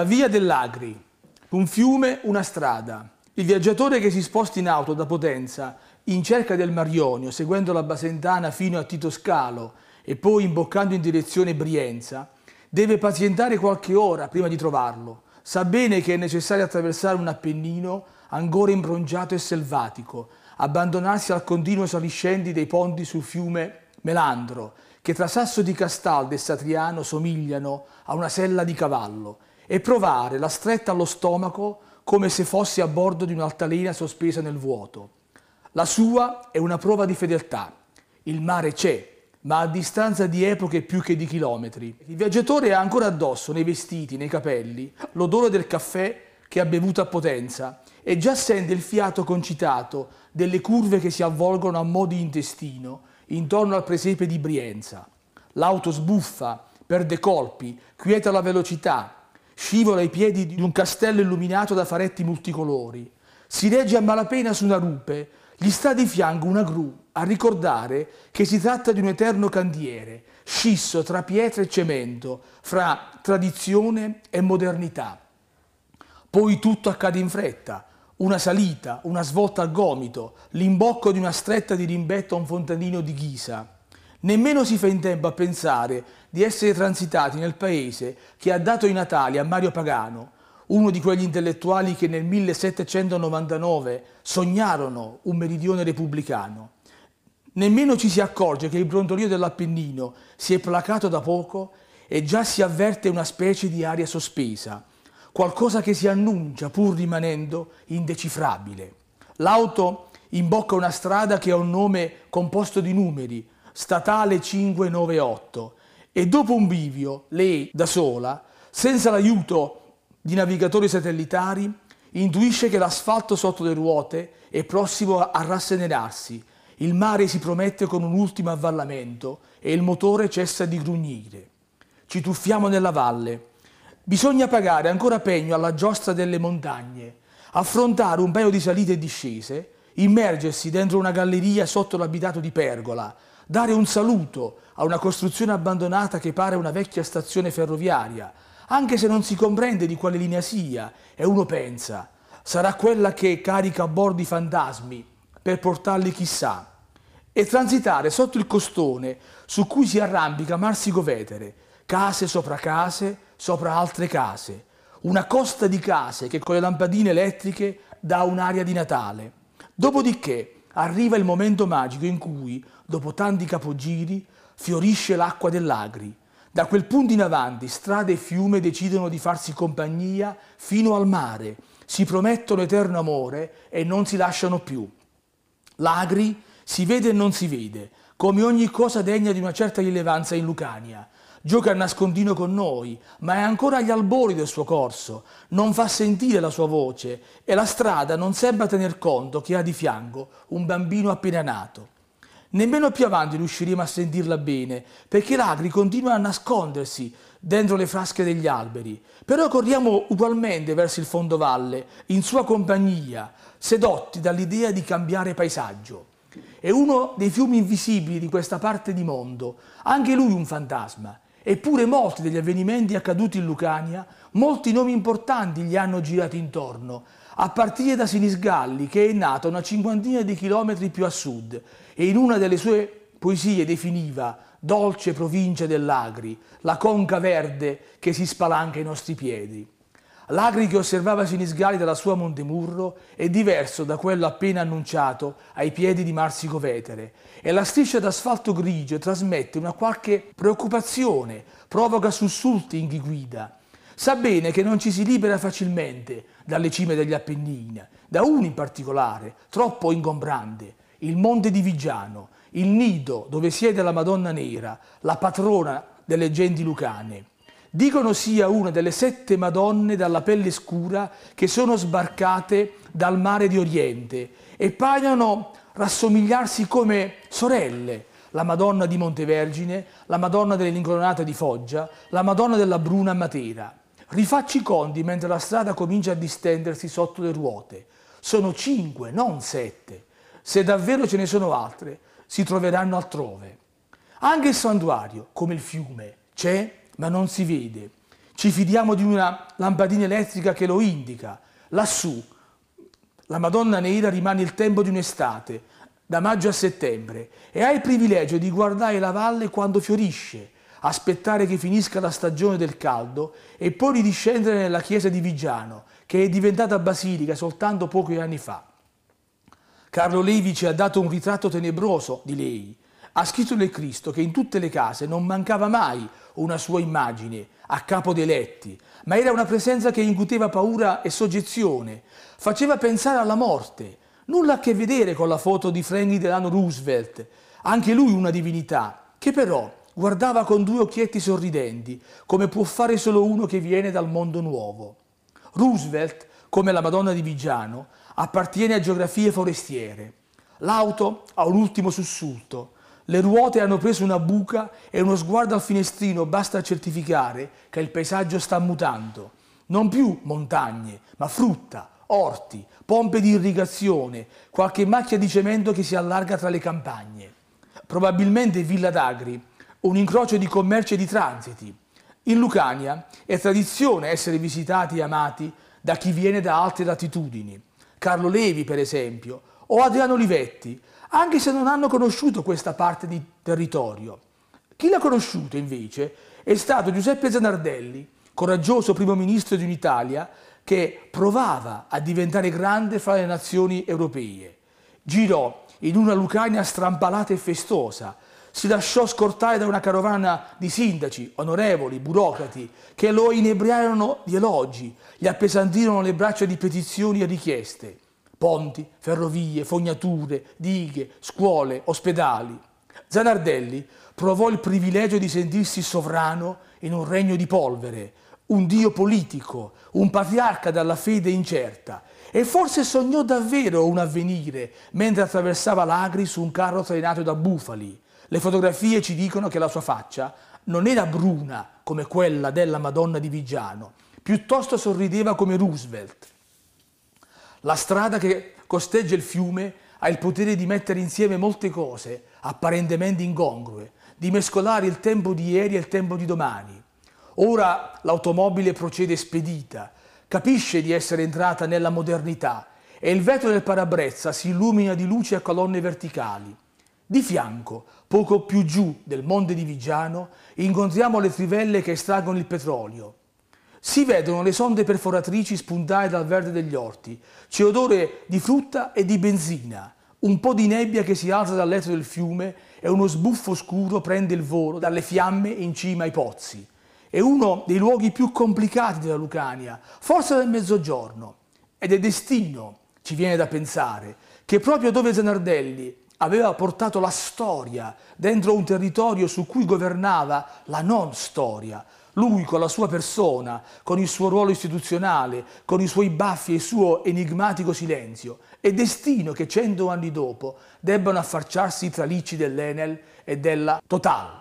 La via dell'Agri, un fiume, una strada. Il viaggiatore che si sposta in auto da Potenza in cerca del Marionio, seguendo la Basentana fino a Tito Scalo e poi imboccando in direzione Brienza, deve pazientare qualche ora prima di trovarlo. Sa bene che è necessario attraversare un Appennino ancora imbrongiato e selvatico, abbandonarsi al continuo saliscendi dei ponti sul fiume Melandro, che tra Sasso di Castaldo e Satriano somigliano a una sella di cavallo, e provare la stretta allo stomaco come se fosse a bordo di un'altalena sospesa nel vuoto. La sua è una prova di fedeltà. Il mare c'è, ma a distanza di epoche più che di chilometri. Il viaggiatore ha ancora addosso, nei vestiti, nei capelli, l'odore del caffè che ha bevuto a potenza e già sente il fiato concitato delle curve che si avvolgono a mo' di intestino intorno al presepe di Brienza. L'auto sbuffa, perde colpi, quieta la velocità, scivola ai piedi di un castello illuminato da faretti multicolori. Si regge a malapena su una rupe, gli sta di fianco una gru a ricordare che si tratta di un eterno cantiere, scisso tra pietra e cemento, fra tradizione e modernità. Poi tutto accade in fretta, una salita, una svolta al gomito, l'imbocco di una stretta di rimbetto a un fontanino di ghisa. Nemmeno si fa in tempo a pensare di essere transitati nel paese che ha dato i natali a Mario Pagano, uno di quegli intellettuali che nel 1799 sognarono un meridione repubblicano. Nemmeno ci si accorge che il brontolio dell'Appennino si è placato da poco e già si avverte una specie di aria sospesa, qualcosa che si annuncia pur rimanendo indecifrabile. L'auto imbocca una strada che ha un nome composto di numeri, statale 598 e dopo un bivio, lei da sola, senza l'aiuto di navigatori satellitari, intuisce che l'asfalto sotto le ruote è prossimo a rasserenarsi, il mare si promette con un ultimo avvallamento e il motore cessa di grugnire. Ci tuffiamo nella valle. Bisogna pagare ancora pegno alla giostra delle montagne, affrontare un paio di salite e discese, immergersi dentro una galleria sotto l'abitato di Pergola, dare un saluto a una costruzione abbandonata che pare una vecchia stazione ferroviaria, anche se non si comprende di quale linea sia, e uno pensa, sarà quella che carica a bordo i fantasmi per portarli chissà, e transitare sotto il costone su cui si arrampica Marsico Vetere, case sopra case, sopra altre case, una costa di case che con le lampadine elettriche dà un'aria di Natale. Dopodiché arriva il momento magico in cui, dopo tanti capogiri, fiorisce l'acqua dell'Agri. Da quel punto in avanti strade e fiume decidono di farsi compagnia fino al mare, si promettono eterno amore e non si lasciano più. L'Agri si vede e non si vede, come ogni cosa degna di una certa rilevanza in Lucania, Gioca a nascondino con noi, ma è ancora agli albori del suo corso, non fa sentire la sua voce e la strada non sembra tener conto che ha di fianco un bambino appena nato. Nemmeno più avanti riusciremo a sentirla bene, perché l'agri continua a nascondersi dentro le frasche degli alberi. Però corriamo ugualmente verso il fondovalle, in sua compagnia, sedotti dall'idea di cambiare paesaggio. È uno dei fiumi invisibili di questa parte di mondo, anche lui un fantasma. Eppure molti degli avvenimenti accaduti in Lucania, molti nomi importanti gli hanno girato intorno, a partire da Sinisgalli, che è nato una cinquantina di chilometri più a sud e in una delle sue poesie definiva dolce provincia dell'Agri, la conca verde che si spalanca ai nostri piedi. L'Agri che osservava Sinisgali dalla sua Montemurro è diverso da quello appena annunciato ai piedi di Marsico Vetere e la striscia d'asfalto grigio trasmette una qualche preoccupazione, provoca sussulti in chi guida. Sa bene che non ci si libera facilmente dalle cime degli Appennini, da uno in particolare, troppo ingombrante, il Monte di Vigiano, il nido dove siede la Madonna Nera, la patrona delle genti lucane. Dicono sia una delle sette Madonne dalla pelle scura che sono sbarcate dal mare di Oriente e paiono rassomigliarsi come sorelle, la Madonna di Montevergine, la Madonna dell'Incoronata di Foggia, la Madonna della Bruna a Matera. Rifacci i conti mentre la strada comincia a distendersi sotto le ruote. Sono cinque, non sette. Se davvero ce ne sono altre, si troveranno altrove. Anche il santuario, come il fiume, c'è ma non si vede. Ci fidiamo di una lampadina elettrica che lo indica. Lassù, la Madonna Nera rimane il tempo di un'estate, da maggio a settembre, e ha il privilegio di guardare la valle quando fiorisce, aspettare che finisca la stagione del caldo e poi ridiscendere nella chiesa di Vigiano, che è diventata basilica soltanto pochi anni fa. Carlo Levi ci ha dato un ritratto tenebroso di lei. Ha scritto nel Cristo che in tutte le case non mancava mai una sua immagine a capo dei letti, ma era una presenza che incuteva paura e soggezione, faceva pensare alla morte, nulla a che vedere con la foto di Franklin Delano Roosevelt, anche lui una divinità, che però guardava con due occhietti sorridenti, come può fare solo uno che viene dal mondo nuovo. Roosevelt, come la Madonna di Vigiano, appartiene a geografie forestiere. L'auto ha un ultimo sussulto. Le ruote hanno preso una buca e uno sguardo al finestrino basta certificare che il paesaggio sta mutando. Non più montagne, ma frutta, orti, pompe di irrigazione, qualche macchia di cemento che si allarga tra le campagne. Probabilmente Villa d'Agri, un incrocio di commerci e di transiti. In Lucania è tradizione essere visitati e amati da chi viene da altre latitudini. Carlo Levi, per esempio, o Adriano Olivetti, anche se non hanno conosciuto questa parte di territorio. Chi l'ha conosciuto, invece, è stato Giuseppe Zanardelli, coraggioso primo ministro di un'Italia che provava a diventare grande fra le nazioni europee. Girò in una Lucania strampalata e festosa, si lasciò scortare da una carovana di sindaci, onorevoli, burocrati, che lo inebriarono di elogi, gli appesantirono le braccia di petizioni e richieste. Ponti, ferrovie, fognature, dighe, scuole, ospedali. Zanardelli provò il privilegio di sentirsi sovrano in un regno di polvere, un dio politico, un patriarca dalla fede incerta, e forse sognò davvero un avvenire mentre attraversava l'Agri su un carro trainato da bufali, le fotografie ci dicono che la sua faccia non era bruna come quella della Madonna di Vigiano, piuttosto sorrideva come Roosevelt. La strada che costeggia il fiume ha il potere di mettere insieme molte cose apparentemente incongrue, di mescolare il tempo di ieri e il tempo di domani. Ora l'automobile procede spedita, capisce di essere entrata nella modernità e il vetro del parabrezza si illumina di luci a colonne verticali. Di fianco, poco più giù del monte di Vigiano, incontriamo le trivelle che estraggono il petrolio. Si vedono le sonde perforatrici spuntare dal verde degli orti. C'è odore di frutta e di benzina. Un po' di nebbia che si alza dal letto del fiume e uno sbuffo scuro prende il volo dalle fiamme in cima ai pozzi. È uno dei luoghi più complicati della Lucania, forse del mezzogiorno. Ed è destino, ci viene da pensare, che proprio dove Zanardelli aveva portato la storia dentro un territorio su cui governava la non storia. Lui con la sua persona, con il suo ruolo istituzionale, con i suoi baffi e il suo enigmatico silenzio. È destino che cento anni dopo debbano affacciarsi i tralicci dell'Enel e della Total.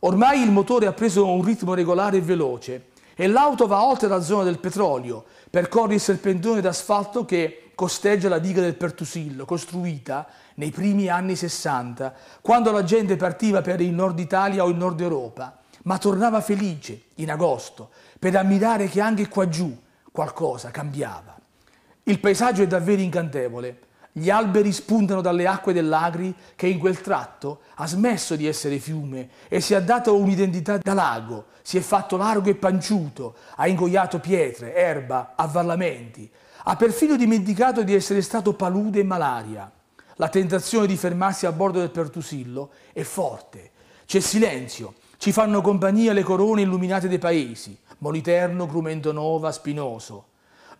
Ormai il motore ha preso un ritmo regolare e veloce e l'auto va oltre la zona del petrolio, percorre il serpentone d'asfalto che costeggia la diga del Pertusillo, costruita nei primi anni 60, quando la gente partiva per il nord Italia o il nord Europa, ma tornava felice in agosto per ammirare che anche qua giù qualcosa cambiava. Il paesaggio è davvero incantevole. Gli alberi spuntano dalle acque dell'Agri che in quel tratto ha smesso di essere fiume e si è dato un'identità da lago, si è fatto largo e panciuto, ha ingoiato pietre, erba, avvallamenti, ha perfino dimenticato di essere stato palude e malaria. La tentazione di fermarsi a bordo del Pertusillo è forte. C'è silenzio, ci fanno compagnia le corone illuminate dei paesi, Moliterno, Grumento Nova, Spinoso.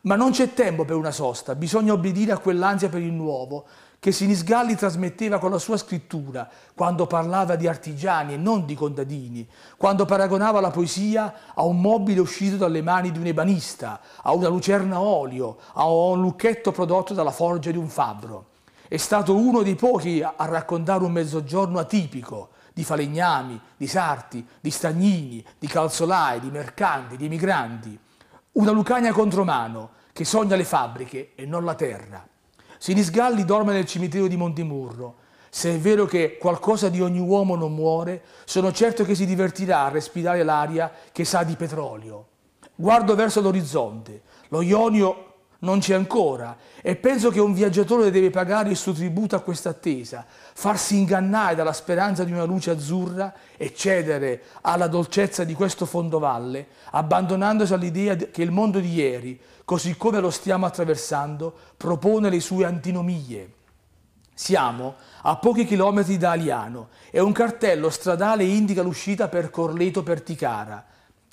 Ma non c'è tempo per una sosta, bisogna obbedire a quell'ansia per il nuovo, che Sinisgalli trasmetteva con la sua scrittura, quando parlava di artigiani e non di contadini, quando paragonava la poesia a un mobile uscito dalle mani di un ebanista, a una lucerna a olio, a un lucchetto prodotto dalla forgia di un fabbro. È stato uno dei pochi a raccontare un mezzogiorno atipico, di falegnami, di sarti, di stagnini, di calzolai, di mercanti, di emigranti. Una Lucania contromano che sogna le fabbriche e non la terra. Sinisgalli dorme nel cimitero di Montemurro. Se è vero che qualcosa di ogni uomo non muore, sono certo che si divertirà a respirare l'aria che sa di petrolio. Guardo verso l'orizzonte, lo Ionio non c'è ancora e penso che un viaggiatore deve pagare il suo tributo a questa attesa, farsi ingannare dalla speranza di una luce azzurra e cedere alla dolcezza di questo fondovalle, abbandonandosi all'idea che il mondo di ieri, così come lo stiamo attraversando, propone le sue antinomie. Siamo a pochi chilometri da Aliano e un cartello stradale indica l'uscita per Corleto Perticara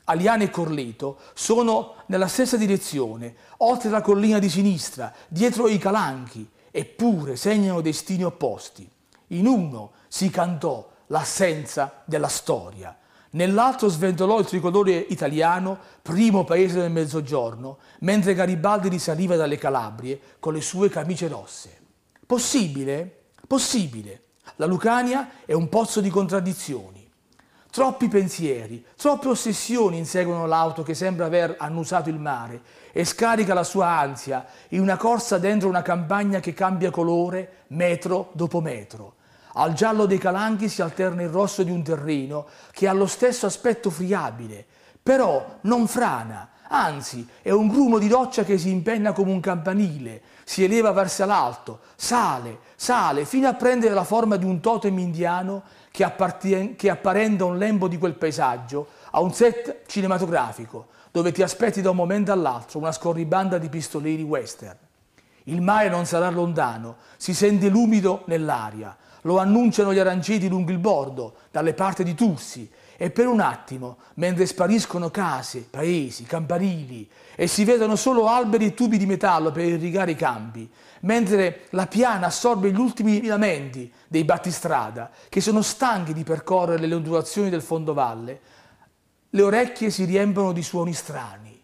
Aliane e Corleto sono nella stessa direzione, oltre la collina di sinistra, dietro i calanchi, eppure segnano destini opposti. In uno si cantò l'assenza della storia, nell'altro sventolò il tricolore italiano, primo paese del Mezzogiorno, mentre Garibaldi risaliva dalle Calabrie con le sue camicie rosse. Possibile? Possibile. La Lucania è un pozzo di contraddizioni. Troppi pensieri, troppe ossessioni inseguono l'auto che sembra aver annusato il mare e scarica la sua ansia in una corsa dentro una campagna che cambia colore metro dopo metro. Al giallo dei calanchi si alterna il rosso di un terreno che ha lo stesso aspetto friabile, però non frana, anzi è un grumo di roccia che si impenna come un campanile, si eleva verso l'alto, sale, sale, fino a prendere la forma di un totem indiano che, appartien- che apparenta un lembo di quel paesaggio a un set cinematografico, dove ti aspetti da un momento all'altro una scorribanda di pistolieri western. Il mare non sarà lontano, si sente l'umido nell'aria, lo annunciano gli aranceti lungo il bordo, dalle parti di Tursi, e per un attimo, mentre spariscono case, paesi, campanili e si vedono solo alberi e tubi di metallo per irrigare i campi, mentre la piana assorbe gli ultimi lamenti dei battistrada che sono stanchi di percorrere le ondulazioni del fondovalle, le orecchie si riempiono di suoni strani.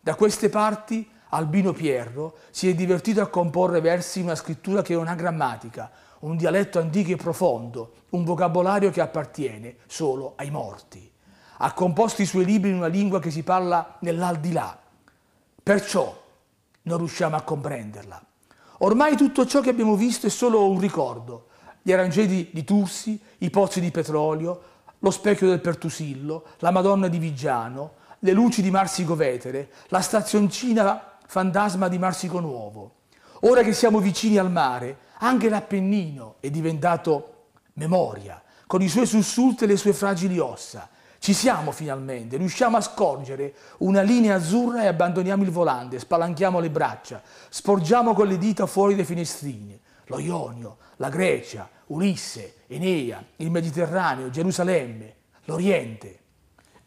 Da queste parti Albino Pierro si è divertito a comporre versi in una scrittura che è una grammatica, un dialetto antico e profondo, un vocabolario che appartiene solo ai morti. Ha composto i suoi libri in una lingua che si parla nell'aldilà. Perciò non riusciamo a comprenderla. Ormai tutto ciò che abbiamo visto è solo un ricordo. Gli aranceti di Tursi, i pozzi di petrolio, lo specchio del Pertusillo, la Madonna di Vigiano, le luci di Marsico Vetere, la stazioncina fantasma di Marsico Nuovo. Ora che siamo vicini al mare, anche l'Appennino è diventato memoria, con i suoi sussulti e le sue fragili ossa. Ci siamo finalmente, riusciamo a scorgere una linea azzurra e abbandoniamo il volante, spalanchiamo le braccia, sporgiamo con le dita fuori dai finestrini. Lo Ionio, la Grecia, Ulisse, Enea, il Mediterraneo, Gerusalemme, l'Oriente.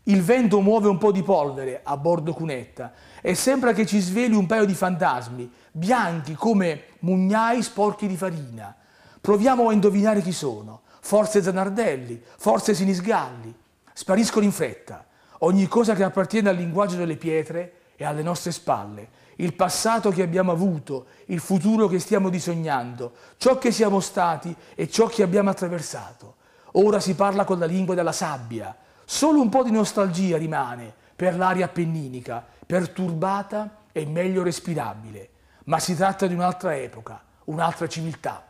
Il vento muove un po' di polvere a bordo cunetta e sembra che ci sveli un paio di fantasmi, bianchi come mugnai sporchi di farina. Proviamo a indovinare chi sono. Forse Zanardelli, forse Sinisgalli. Spariscono in fretta. Ogni cosa che appartiene al linguaggio delle pietre è alle nostre spalle. Il passato che abbiamo avuto, il futuro che stiamo disegnando, ciò che siamo stati e ciò che abbiamo attraversato. Ora si parla con la lingua della sabbia. Solo un po' di nostalgia rimane per l'aria appenninica, perturbata e meglio respirabile ma si tratta di un'altra epoca, un'altra civiltà.